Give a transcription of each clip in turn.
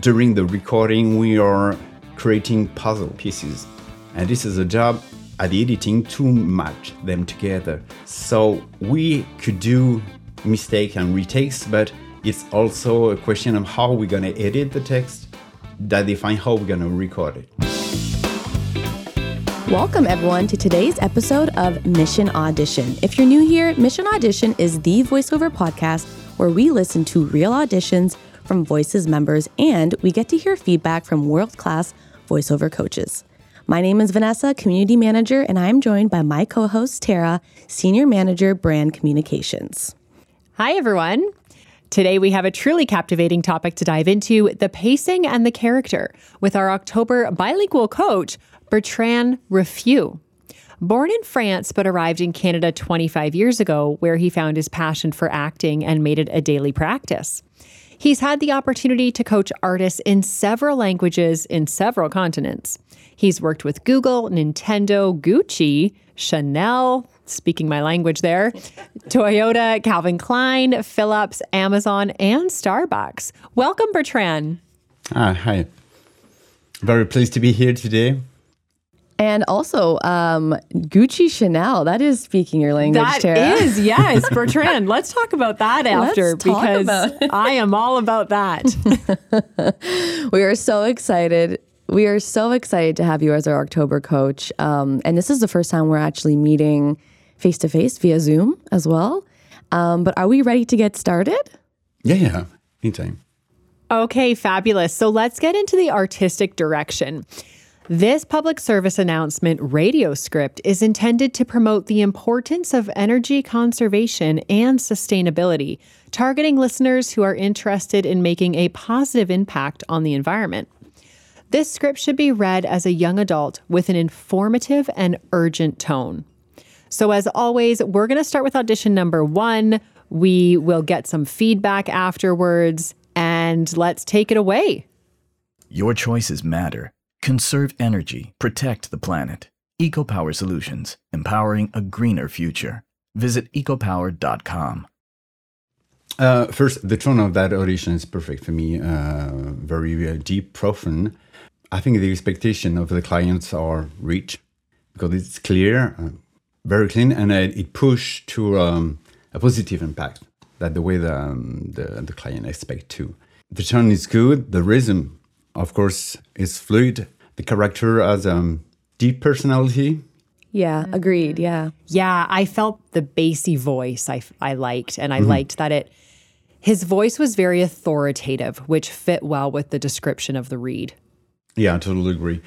during the recording, we are creating puzzle pieces. And this is a job at the editing to match them together. So we could do mistakes and retakes, but it's also a question of how we're gonna edit the text that define how we're gonna record it. Welcome, everyone, to today's episode of Mission Audition. If you're new here, Mission Audition is the voiceover podcast where we listen to real auditions from Voices members and we get to hear feedback from world class voiceover coaches. My name is Vanessa, Community Manager, and I'm joined by my co host, Tara, Senior Manager, Brand Communications. Hi, everyone. Today, we have a truly captivating topic to dive into the pacing and the character with our October bilingual coach, Bertrand Ruffieux. Born in France but arrived in Canada 25 years ago, where he found his passion for acting and made it a daily practice. He's had the opportunity to coach artists in several languages in several continents. He's worked with Google, Nintendo, Gucci, Chanel, speaking my language there, Toyota, Calvin Klein, Philips, Amazon, and Starbucks. Welcome, Bertrand. Ah, hi. Very pleased to be here today. And also, um, Gucci Chanel. That is speaking your language, That Tara. is, yes, Bertrand. let's talk about that after Let's because I am all about that. we are so excited. We are so excited to have you as our October coach. Um, and this is the first time we're actually meeting face to face via Zoom as well. Um, but are we ready to get started? Yeah, yeah, anytime. Okay, fabulous. So let's get into the artistic direction. This public service announcement radio script is intended to promote the importance of energy conservation and sustainability, targeting listeners who are interested in making a positive impact on the environment. This script should be read as a young adult with an informative and urgent tone. So, as always, we're going to start with audition number one. We will get some feedback afterwards, and let's take it away. Your choices matter. Conserve energy, protect the planet. EcoPower Solutions, empowering a greener future. Visit ecopower.com. Uh, first, the tone of that audition is perfect for me. Uh, very uh, deep, profound. I think the expectation of the clients are reached because it's clear, uh, very clean, and it, push to um, a positive impact that the way the, um, the the client expect to. The tone is good. The rhythm, of course, is fluid. The character has um, deep personality. Yeah, agreed. Yeah. Yeah, I felt the bassy voice I, I liked, and I liked that it, his voice was very authoritative, which fit well with the description of the read. Yeah, I totally agree.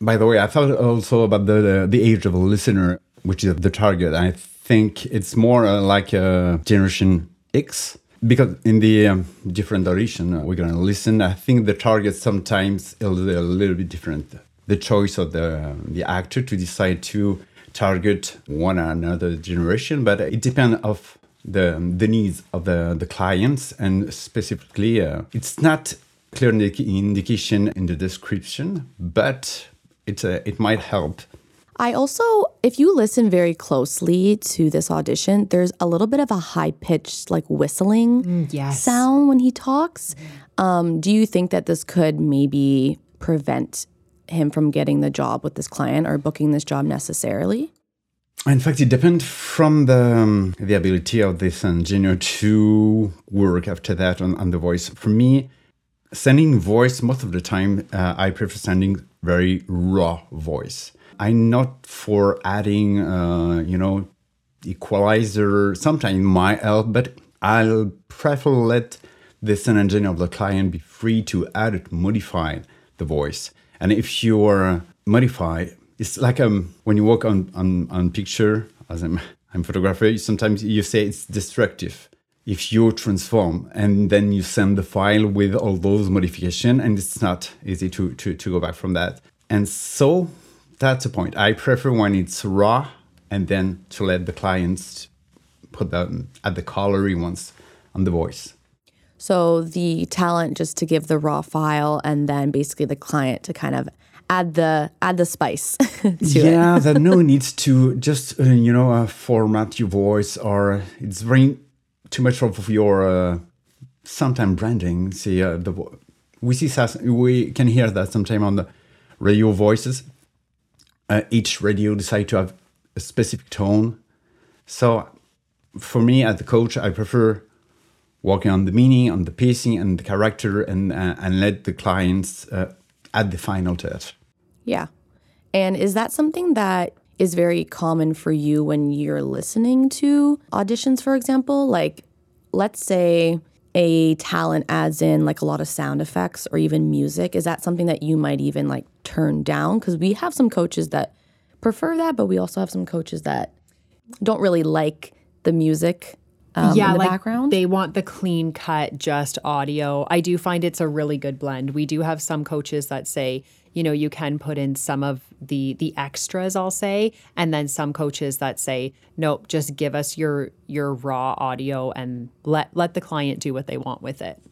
By the way, I thought also about the the, the age of a listener, which is the target. I think it's more uh, like a Generation X because in the um, different audition uh, we're gonna listen. I think the target sometimes is a little, a little bit different. The choice of the the actor to decide to target one or another generation, but it depends of the the needs of the the clients and specifically uh, it's not clear indication in the description, but it uh, it might help. I also, if you listen very closely to this audition, there's a little bit of a high pitched, like whistling yes. sound when he talks. Um, do you think that this could maybe prevent him from getting the job with this client or booking this job necessarily? In fact, it depends from the um, the ability of this engineer to work after that on, on the voice. For me, sending voice most of the time, uh, I prefer sending very raw voice. I'm not for adding, uh, you know, equalizer. Sometimes might help, but I'll prefer let the sound engineer of the client be free to add it, modify the voice. And if you're modify, it's like um when you work on on, on picture as I'm I'm photographer, sometimes you say it's destructive. If you transform and then you send the file with all those modification and it's not easy to, to, to go back from that. And so that's the point. I prefer when it's raw and then to let the clients put them at the color he wants on the voice. So the talent just to give the raw file and then basically the client to kind of add the add the spice to it. yeah, there no needs to just uh, you know uh, format your voice or it's very too much of your uh, sometime branding. See uh, the we see we can hear that sometime on the radio voices. Uh, each radio decide to have a specific tone. So for me as the coach, I prefer working on the meaning, on the pacing, and the character, and uh, and let the clients uh, add the final touch. Yeah, and is that something that is very common for you when you're listening to auditions, for example? Like, let's say a talent adds in like a lot of sound effects or even music. Is that something that you might even like turn down? Because we have some coaches that prefer that, but we also have some coaches that don't really like the music um, yeah, the like background. They want the clean cut, just audio. I do find it's a really good blend. We do have some coaches that say, you know, you can put in some of the the extras, I'll say, and then some coaches that say, nope, just give us your your raw audio and let let the client do what they want with it.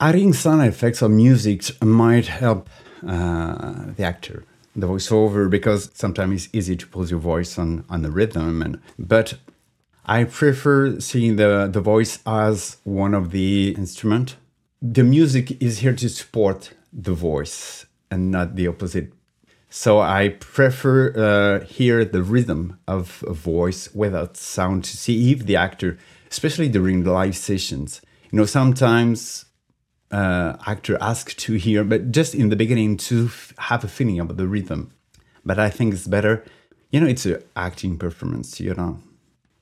Adding sound effects or music might help uh, the actor the voiceover because sometimes it's easy to put your voice on on the rhythm and but I prefer seeing the, the voice as one of the instrument. The music is here to support the voice and not the opposite. So I prefer uh, hear the rhythm of a voice without sound to see if the actor, especially during the live sessions, you know, sometimes uh, actor ask to hear, but just in the beginning to f- have a feeling about the rhythm. But I think it's better, you know, it's an acting performance, you know.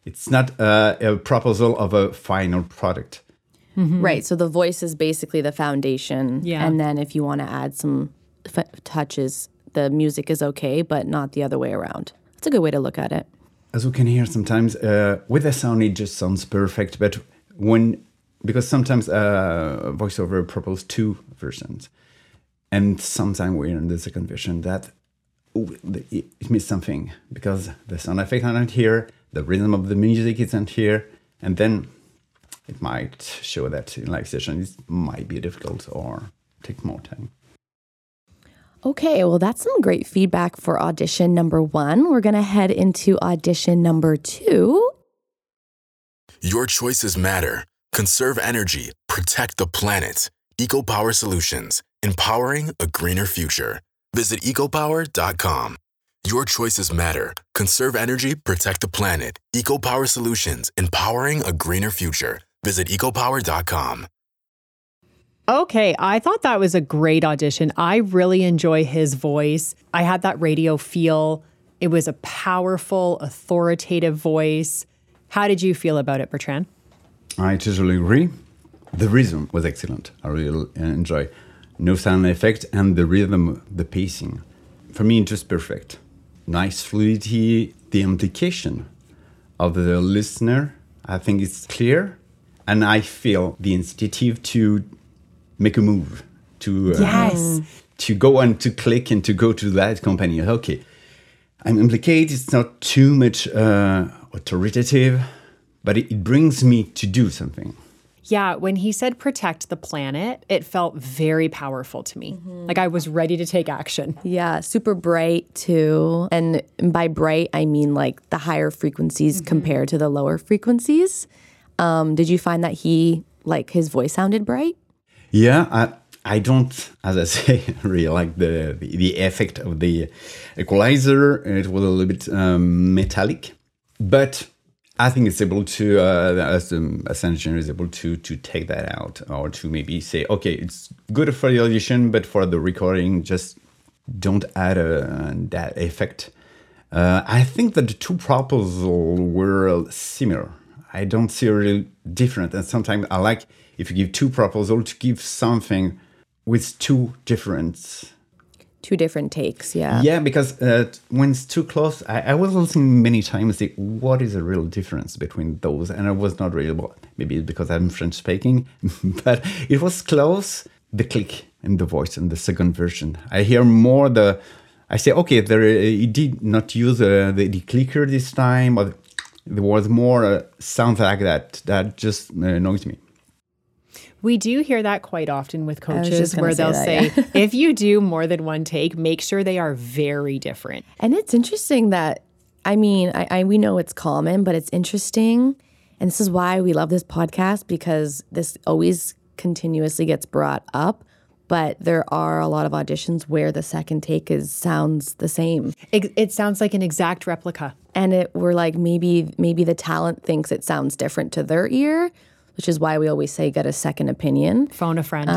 It's not uh, a proposal of a final product. Mm-hmm. Right. So the voice is basically the foundation. Yeah. And then if you want to add some f- touches, the music is okay, but not the other way around. That's a good way to look at it. As we can hear sometimes, uh, with the sound, it just sounds perfect. But when, because sometimes uh, voiceover proposes two versions, and sometimes we're in the second version that oh, it, it missed something because the sound effect are not here the rhythm of the music isn't here, and then it might show that in live session it might be difficult or take more time. Okay, well, that's some great feedback for audition number one. We're going to head into audition number two. Your choices matter. Conserve energy, protect the planet. EcoPower Solutions, empowering a greener future. Visit ecopower.com. Your choices matter. Conserve energy, protect the planet. EcoPower Solutions, empowering a greener future. Visit ecopower.com. Okay, I thought that was a great audition. I really enjoy his voice. I had that radio feel. It was a powerful, authoritative voice. How did you feel about it, Bertrand? I totally agree. The rhythm was excellent. I really enjoy. No sound effect and the rhythm, the pacing. For me, just perfect nice fluidity, the implication of the listener, I think it's clear. And I feel the initiative to make a move, to, uh, yes. to go and to click and to go to that company. Okay, I'm implicated, it's not too much uh, authoritative, but it, it brings me to do something. Yeah, when he said protect the planet, it felt very powerful to me. Mm-hmm. Like I was ready to take action. Yeah, super bright too. And by bright, I mean like the higher frequencies mm-hmm. compared to the lower frequencies. Um, did you find that he, like, his voice sounded bright? Yeah, I, I don't, as I say, really like the, the, the effect of the equalizer. It was a little bit um, metallic, but I think it's able to, uh, as the as engineer is able to to take that out or to maybe say, okay, it's good for the audition, but for the recording, just don't add a, uh, that effect. Uh, I think that the two proposals were similar. I don't see a real different. And sometimes I like if you give two proposals to give something with two different two different takes. Yeah. Yeah, because uh, when it's too close, I, I, was listening many times. Like, what is the real difference between those? And I was not really. Well, maybe because I'm French speaking, but it was close. The click in the voice in the second version. I hear more the. I say, okay, there he did not use uh, the, the clicker this time, or there was more uh, like that. That just uh, annoys me. We do hear that quite often with coaches where they'll say, yeah. if you do more than one take, make sure they are very different. And it's interesting that, I mean, I, I, we know it's common, but it's interesting. And this is why we love this podcast because this always continuously gets brought up. but there are a lot of auditions where the second take is sounds the same. It, it sounds like an exact replica. And it we're like maybe maybe the talent thinks it sounds different to their ear, which is why we always say get a second opinion. Phone a friend.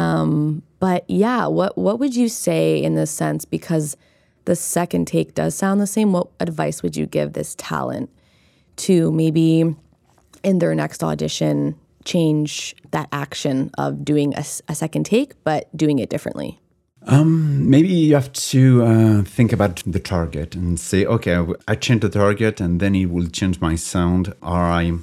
But yeah, what what would you say in this sense because the second take does sound the same? What advice would you give this talent to maybe in their next audition change that action of doing a second take but doing it differently? Maybe you have to uh, think about the target and say, okay, I change the target and then it will change my sound. Or I,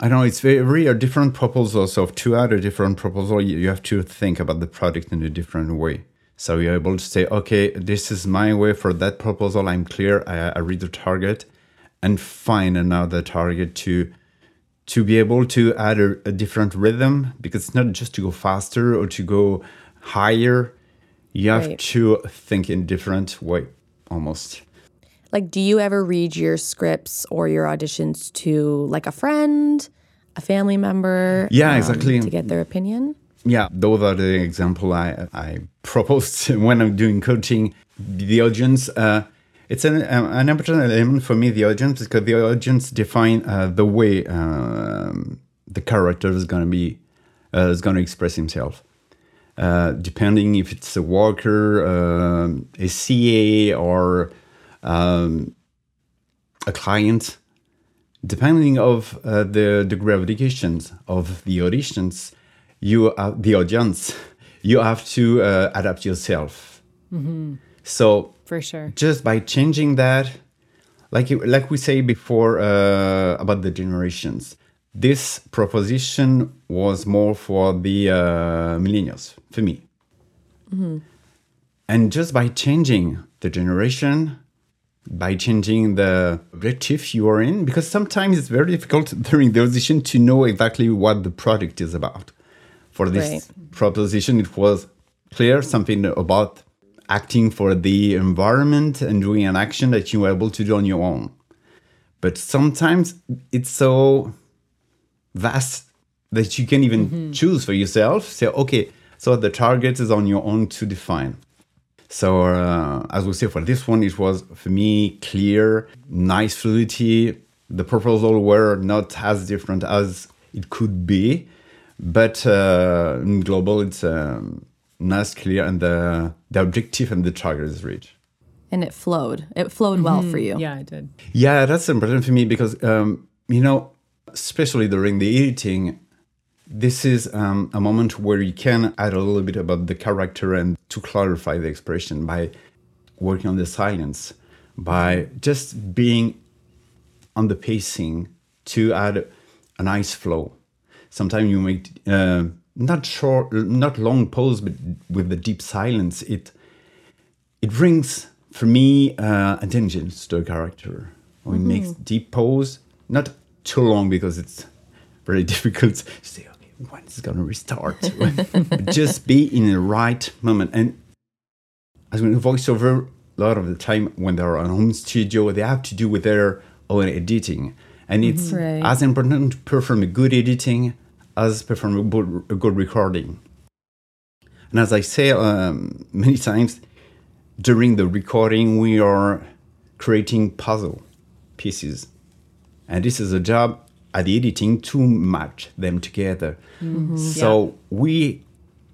I know, it's very, different proposal. So to add a different proposal, you, you have to think about the product in a different way. So you're able to say, okay, this is my way for that proposal. I'm clear. I, I read the target and find another target to to be able to add a, a different rhythm because it's not just to go faster or to go higher you have Right. to think in different way almost Like do you ever read your scripts or your auditions to like a friend, a family member? Yeah, exactly. To get their opinion? yeah those are the example i i proposed when i'm doing coaching the audience uh it's an, uh, an important element for me the audience because the audience define uh, the way um, the character is going to be uh, is going to express himself uh, depending if it's a worker um a ca or um, a client depending of uh, the degree of dedications of the auditions you uh, the audience you have to uh, adapt yourself. So for sure. just by changing that like you- like we say before uh, about the generations this proposition was more for the uh, millennials for me. And just by changing the generation by changing the objective you are in because sometimes it's very difficult during the audition to know exactly what the product is about. For this Right. proposition it was clear something about acting for the environment and doing an action that you were able to do on your own. But sometimes it's so vast that you can even mm-hmm. choose for yourself. Say okay so the target is on your own to define so uh, as we say for this one, it was for me clear, nice fluidity. The proposal were not as different as it could be, but uh, in global, it's um, nice, clear, and the the objective and the target is reached. And it flowed. It flowed well for you. Yeah, I did. Yeah, that's important for me because um, you know, especially during the editing, this is um, a moment where you can add a little bit about the character and to clarify the expression by working on the silence, by just being on the pacing to add a nice flow. Sometimes you make uh, not short, not long pause, but with the deep silence, it it brings for me uh, attention to the character. When it makes deep pause, not too long because it's very difficult to say, when is it gonna restart? Just be in the right moment. And as with voiceover, a lot of the time when they're on home studio, they have to do with their own editing. And it's Right. as important to perform a good editing as perform a good, a good recording. And as I say um, many times, during the recording, we are creating puzzle pieces. And this is a job at the editing to match them together. Mm-hmm. So we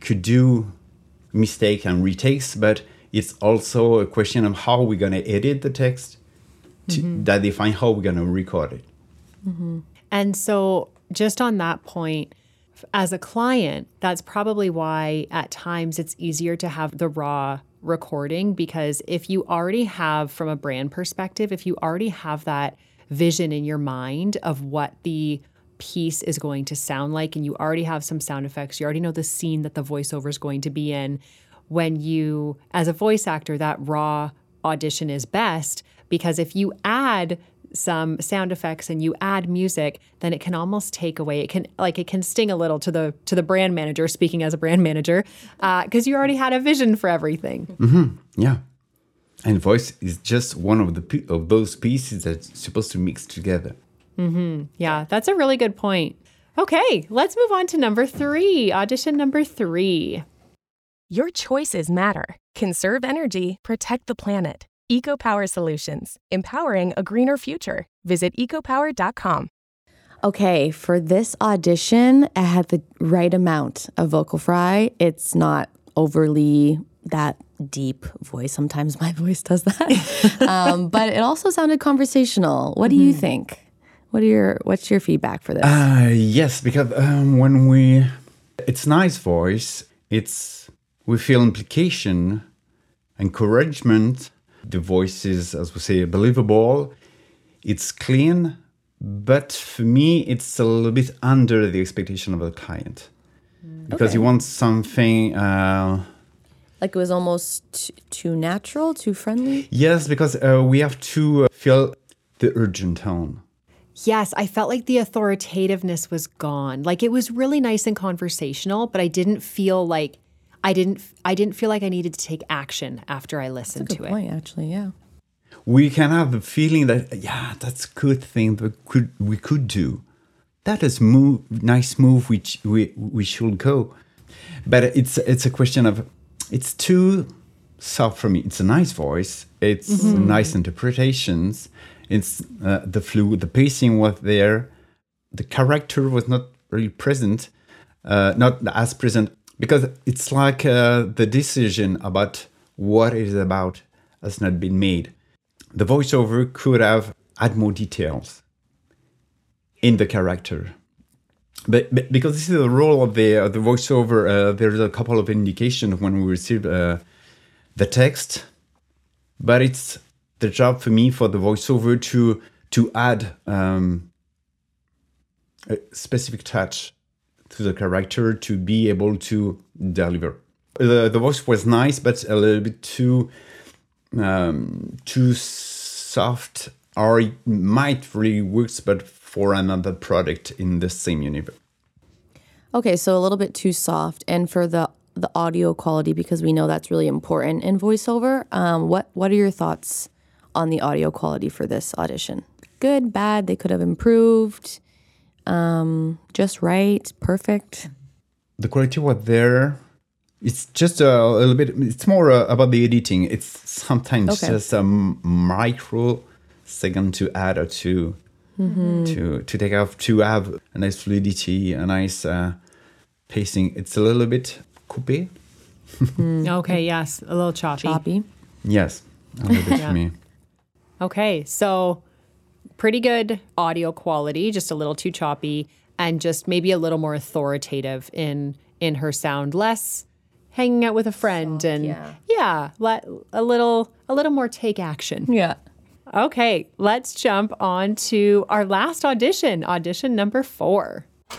could do mistake and retakes, but it's also a question of how we're going to edit the text to, mm-hmm. that define how we're going to record it. Mm-hmm. And so, just on that point, as a client, that's probably why at times it's easier to have the raw recording because if you already have, from a brand perspective, if you already have that vision in your mind of what the piece is going to sound like, and you already have some sound effects, you already know the scene that the voiceover is going to be in. When you, as a voice actor, that raw audition is best because if you add some sound effects and you add music then it can almost take away it can like it can sting a little to the to the brand manager speaking as a brand manager uh, because you already had a vision for everything mm-hmm. Yeah. And voice is just one of the of those pieces that's supposed to mix together. Mm-hmm. yeah that's a really good point okay let's move on to number three audition number three Your choices matter. Conserve energy, protect the planet. EcoPower Solutions, empowering a greener future. Visit ecopower.com. Okay, for this audition, I had the right amount of vocal fry. It's not overly that deep voice. Sometimes my voice does that, um, but it also sounded conversational. What do you think? What are your What's your feedback for this? Uh, yes, because um, when we, it's nice voice. It's we feel implication, encouragement. The voice is, as we say, believable. It's clean, but for me, it's a little bit under the expectation of the client because you want something. Uh, like it was almost t- too natural, too friendly. yes, because uh, we have to uh, feel the urgent tone. Yes, I felt like the authoritativeness was gone. Like it was really nice and conversational, but I didn't feel like I didn't I didn't feel like I needed to take action after I listened Good to it. actually. Yeah. we can have the feeling that yeah that's a good thing that could we could do that is move nice move which we we should go but it's it's a question of it's too soft for me. It's a nice voice. It's nice interpretations. It's uh, the flu the pacing was there. The character was not really present uh, not as present because it's like uh, the decision about what it is about has not been made. The voiceover could have add more details in the character but, but because this is the role of the uh, the voiceover uh, there's a couple of indications when we receive uh, the text but it's the job for me for the voiceover to to add um, a specific touch to the character to be able to deliver. The, the voice was nice but a little bit too um, too soft or it might really works but for another product in the same universe Okay, so a little bit too soft, and for the the audio quality because we know that's really important in voiceover. Um, what what are your thoughts on the audio quality for this audition? Good, bad? They could have improved. Um, just right, perfect. the quality was there it's just a little bit it's more uh, about the editing it's sometimes Okay. just a micro second to add or to to to take off to have a nice fluidity a nice uh, pacing it's a little bit coupé Okay, yes, a little choppy. Choppy. yes a little bit for me Okay, so pretty good audio quality, just a little too choppy, and just maybe a little more authoritative in in her sound, less hanging out with a friend, and yeah. yeah, let, a little a little more take action. Yeah. Okay, let's jump on to our last audition, audition number four.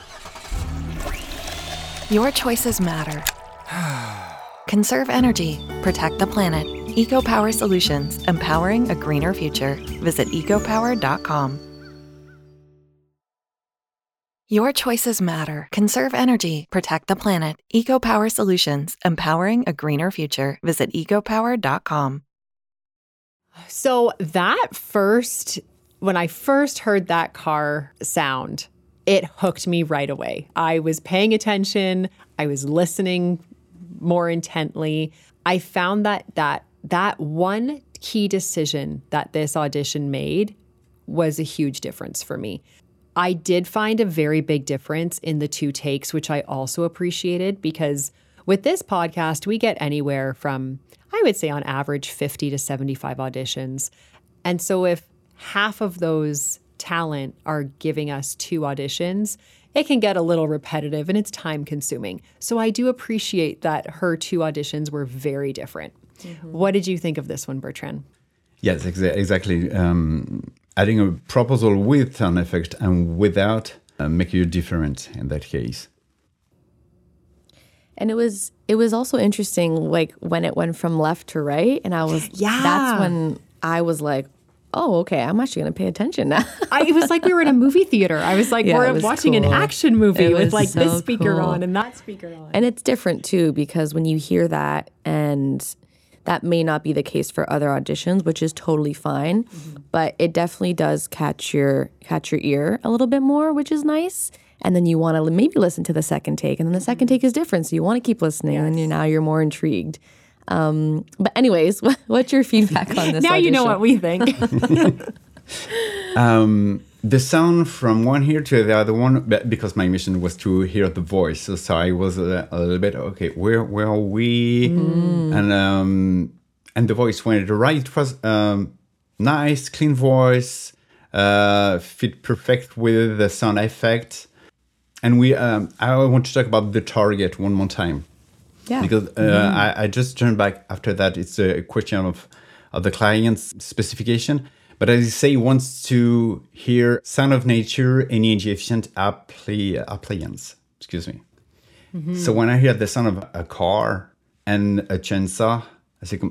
Your choices matter. Conserve energy, protect the planet. EcoPower Solutions, empowering a greener future. Visit ecopower.com. Your choices matter. Conserve energy, protect the planet. EcoPower Solutions, empowering a greener future. Visit ecopower.com. So that first, when I first heard that car sound, it hooked me right away. I was paying attention. I was listening more intently. I found that that that one key decision that this audition made was a huge difference for me. I did find a very big difference in the two takes, which I also appreciated because with this podcast, we get anywhere from, I would say on average, 50 to 75 auditions. And so if half of those talent are giving us two auditions, it can get a little repetitive and it's time consuming. So I do appreciate that her two auditions were very different. What did you think of this one, Bertrand? Yes, exa- exactly. Um, adding a proposal with sound effect and without uh, make you different in that case. And it was it was also interesting, like when it went from left to right, and I was Yeah. That's when I was like, oh, okay, I'm actually gonna pay attention now. I, it was like we were in a movie theater. I was like, Yeah, we're was watching an action movie It with like this speaker cool. on and that speaker on. and it's different too because when you hear that and that may not be the case for other auditions which is totally fine mm-hmm. but it definitely does catch your catch your ear a little bit more which is nice and then you want to maybe listen to the second take, and then the second take is different, so you want to keep listening, and then you now you're more intrigued. Um, but anyways, what's your feedback on this? now you know what we think. Um, the sound from one ear to the other one, because my mission was to hear the voice. So, so I was a, a little bit okay. Where where are we? And um, and the voice when it arrived it was um, nice, clean voice, uh, fit perfect with the sound effect. And we, um, I want to talk about the target one more time Yeah. because uh, I, I just turned back after that. It's a question of, of the client's specification. But as you say, wants to hear sound of nature, energy efficient appli- appliance. Excuse me. So when I hear the sound of a car and a chainsaw, I think,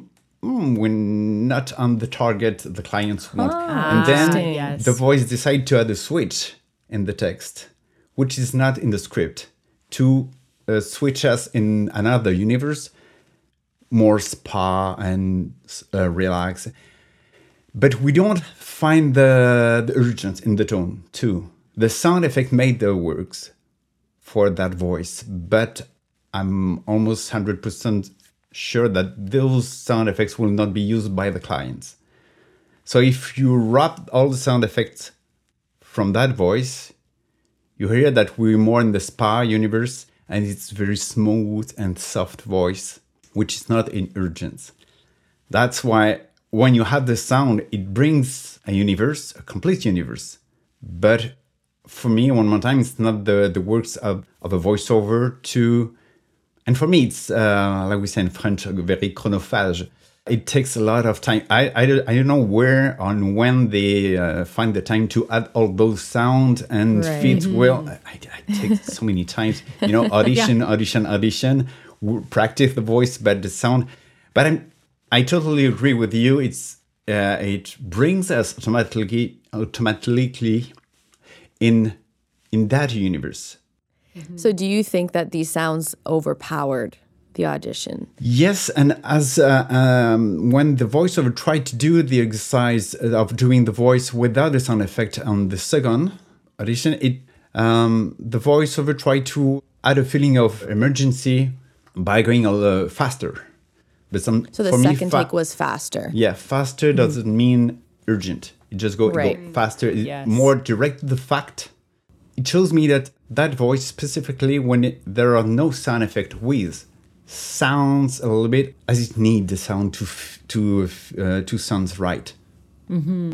mm, we're not on the target the clients want. and then Yes. the voice decide to add a switch in the text, which is not in the script, to uh, switch us in another universe, more spa and uh, relax. But we don't find the, the urgency in the tone too. The sound effect made the works for that voice, but I'm almost 100% sure that those sound effects will not be used by the clients. So if you wrap all the sound effects from that voice, you hear that we're more in the spa universe and it's very smooth and soft voice, which is not in urgence. That's why when you have the sound, it brings a universe, a complete universe. But for me, one more time, it's not the, the works of, of a voiceover to, and for me, it's uh, like we say in French, very chronophage. It takes a lot of time. I, I, don't- I don't know where and when they uh, find the time to add all those sounds and Right. fit well. I, I take so many times, you know, audition, audition, audition, practice the voice, but the sound. But I'm, I totally agree with you. It's uh, it brings us automatically automatically in in that universe. So, do you think that these sounds overpowered the audition? Yes, and as uh, um, when the voiceover tried to do the exercise of doing the voice without the sound effect on the second audition, it um, the voiceover tried to add a feeling of emergency by going a little faster. But some So the for me, second fa- take was faster. Yeah, faster doesn't mean urgent. It just go, Right. go faster. It Yes. More direct the fact. It shows me that that voice specifically when it, there are no sound effect with sounds a little bit as it need the sound to f- to uh, to sounds right.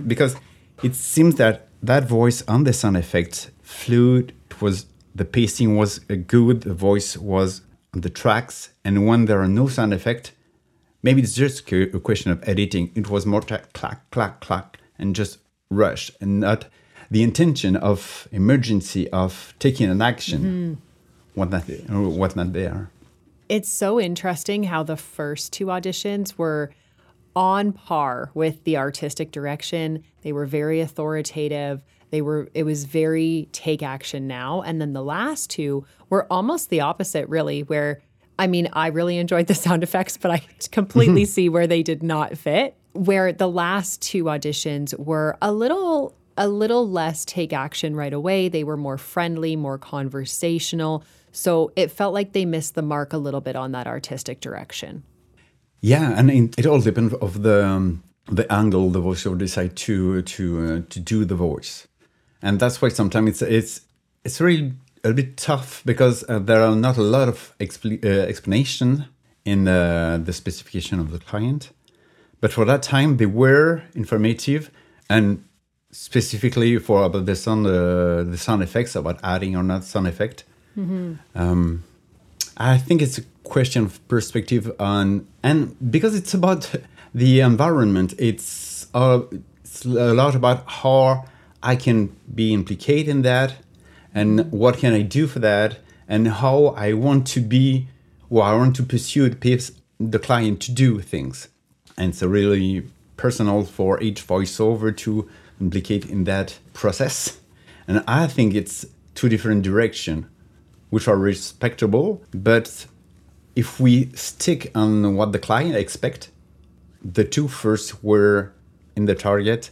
Because it seems that that voice on the sound effects fluid. It was the pacing was good. The voice was on the tracks, and when there are no sound effect, maybe it's just a a question of editing. It was more tra- clack, clack, clack, and just rush, and not the intention of emergency of taking an action. What not, what not there. It's so interesting how the first two auditions were on par with the artistic direction. They were very authoritative. They were it was very take action now. And then the last two were almost the opposite, really, where I mean, I really enjoyed the sound effects, but I completely hmm. see where they did not fit. Where the last two auditions were a little a little less take action right away. They were more friendly, more conversational. So it felt like they missed the mark a little bit on that artistic direction. Yeah, and it, all depends of the um, the angle the voiceover decide to to uh, to do the voice, and that's why sometimes it's it's it's really a bit tough because uh, there are not a lot of expl- uh, explanation in uh, the specification of the client, but for that time they were informative and specifically for about the sound uh, the sound effects about adding or not sound effect. Um, I think it's a question of perspective on, and because it's about the environment, it's, uh, it's a lot about how I can be implicated in that, and what can I do for that, and how I want to be, or I want to pursue the, client to do things, and it's a really personal for each voiceover to implicate in that process, and I think it's two different direction which are respectable. But if we stick on what the client expect, the two first were in the target,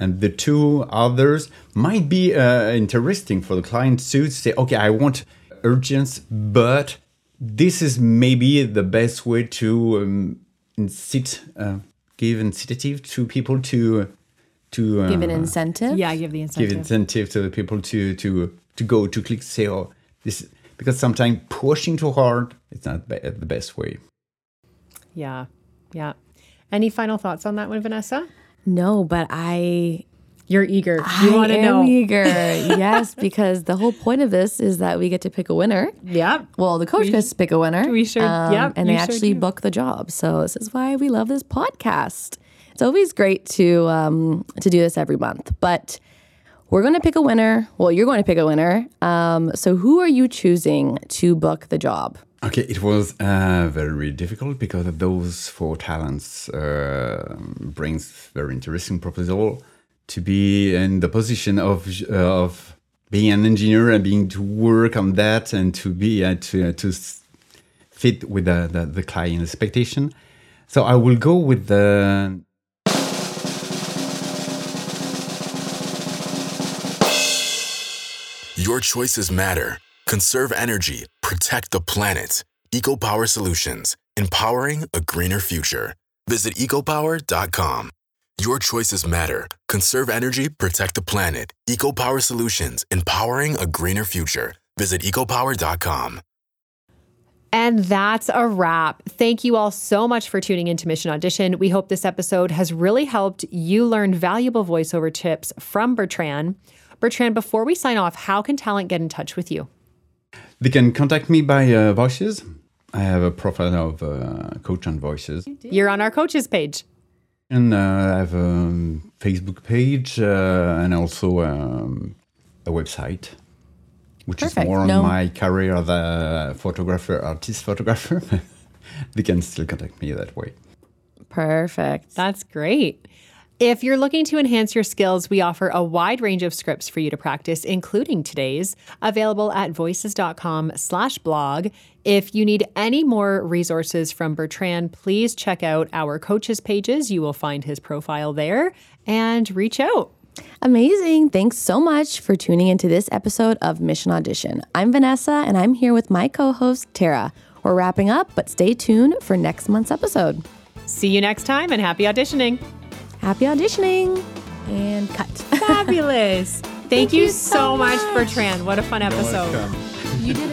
And the two others might be uh, interesting for the client to say, okay, I want urgency, but this is maybe the best way to um, incite, uh, give incentive to people to to uh, Give an incentive. Yeah, give the incentive. give incentive. incentive to the people to to to go to click say oh this because sometimes pushing too hard it's not be- the best way. yeah, yeah. Any final thoughts on that one, Vanessa? No, but I You're eager. You I want to am know? eager. yes, because the whole point of this is that we get to pick a winner. Yeah. Well, the coach gets to pick a winner. Um, we sure- yep, and they sure actually do. book the job. So this is why we love this podcast. It's always great to um, to do this every month, but we're going to pick a winner. Well, you're going to pick a winner. Um, so who are you choosing to book the job? Okay, it was uh, very difficult because those four talents uh, brings very interesting proposal to be in the position of uh, of being an engineer and being to work on that and to be uh, to uh, to fit with the, the the client expectation. So I will go with the Your choices matter. Conserve energy, protect the planet. EcoPower Solutions, empowering a greener future. Visit ecopower.com. Your choices matter. Conserve energy, protect the planet. EcoPower Solutions, empowering a greener future. Visit ecopower.com. And that's a wrap. Thank you all so much for tuning into Mission Audition. We hope this episode has really helped you learn valuable voiceover tips from Bertrand. Bertrand, before we sign off, how can talent get in touch with you? They can contact me by uh, Voices. I have a profile of uh, Coach on Voices. You're on our coaches page. And uh, I have a Facebook page uh, and also um, a website, which Perfect. is more on No. my career as a photographer, artist photographer. they can still contact me that way. Perfect. That's great. If you're looking to enhance your skills, we offer a wide range of scripts for you to practice, including today's, available at voices.com slash blog. If you need any more resources from Bertrand, please check out our coaches pages. You will find his profile there and reach out. Amazing. Thanks so much for tuning into this episode of Mission Audition. I'm Vanessa and I'm here with my co host, Tara. We're wrapping up, but stay tuned for next month's episode. See you next time and happy auditioning. Happy auditioning and cut. Fabulous. Thank, you, so much, Bertrand. What a fun episode. you did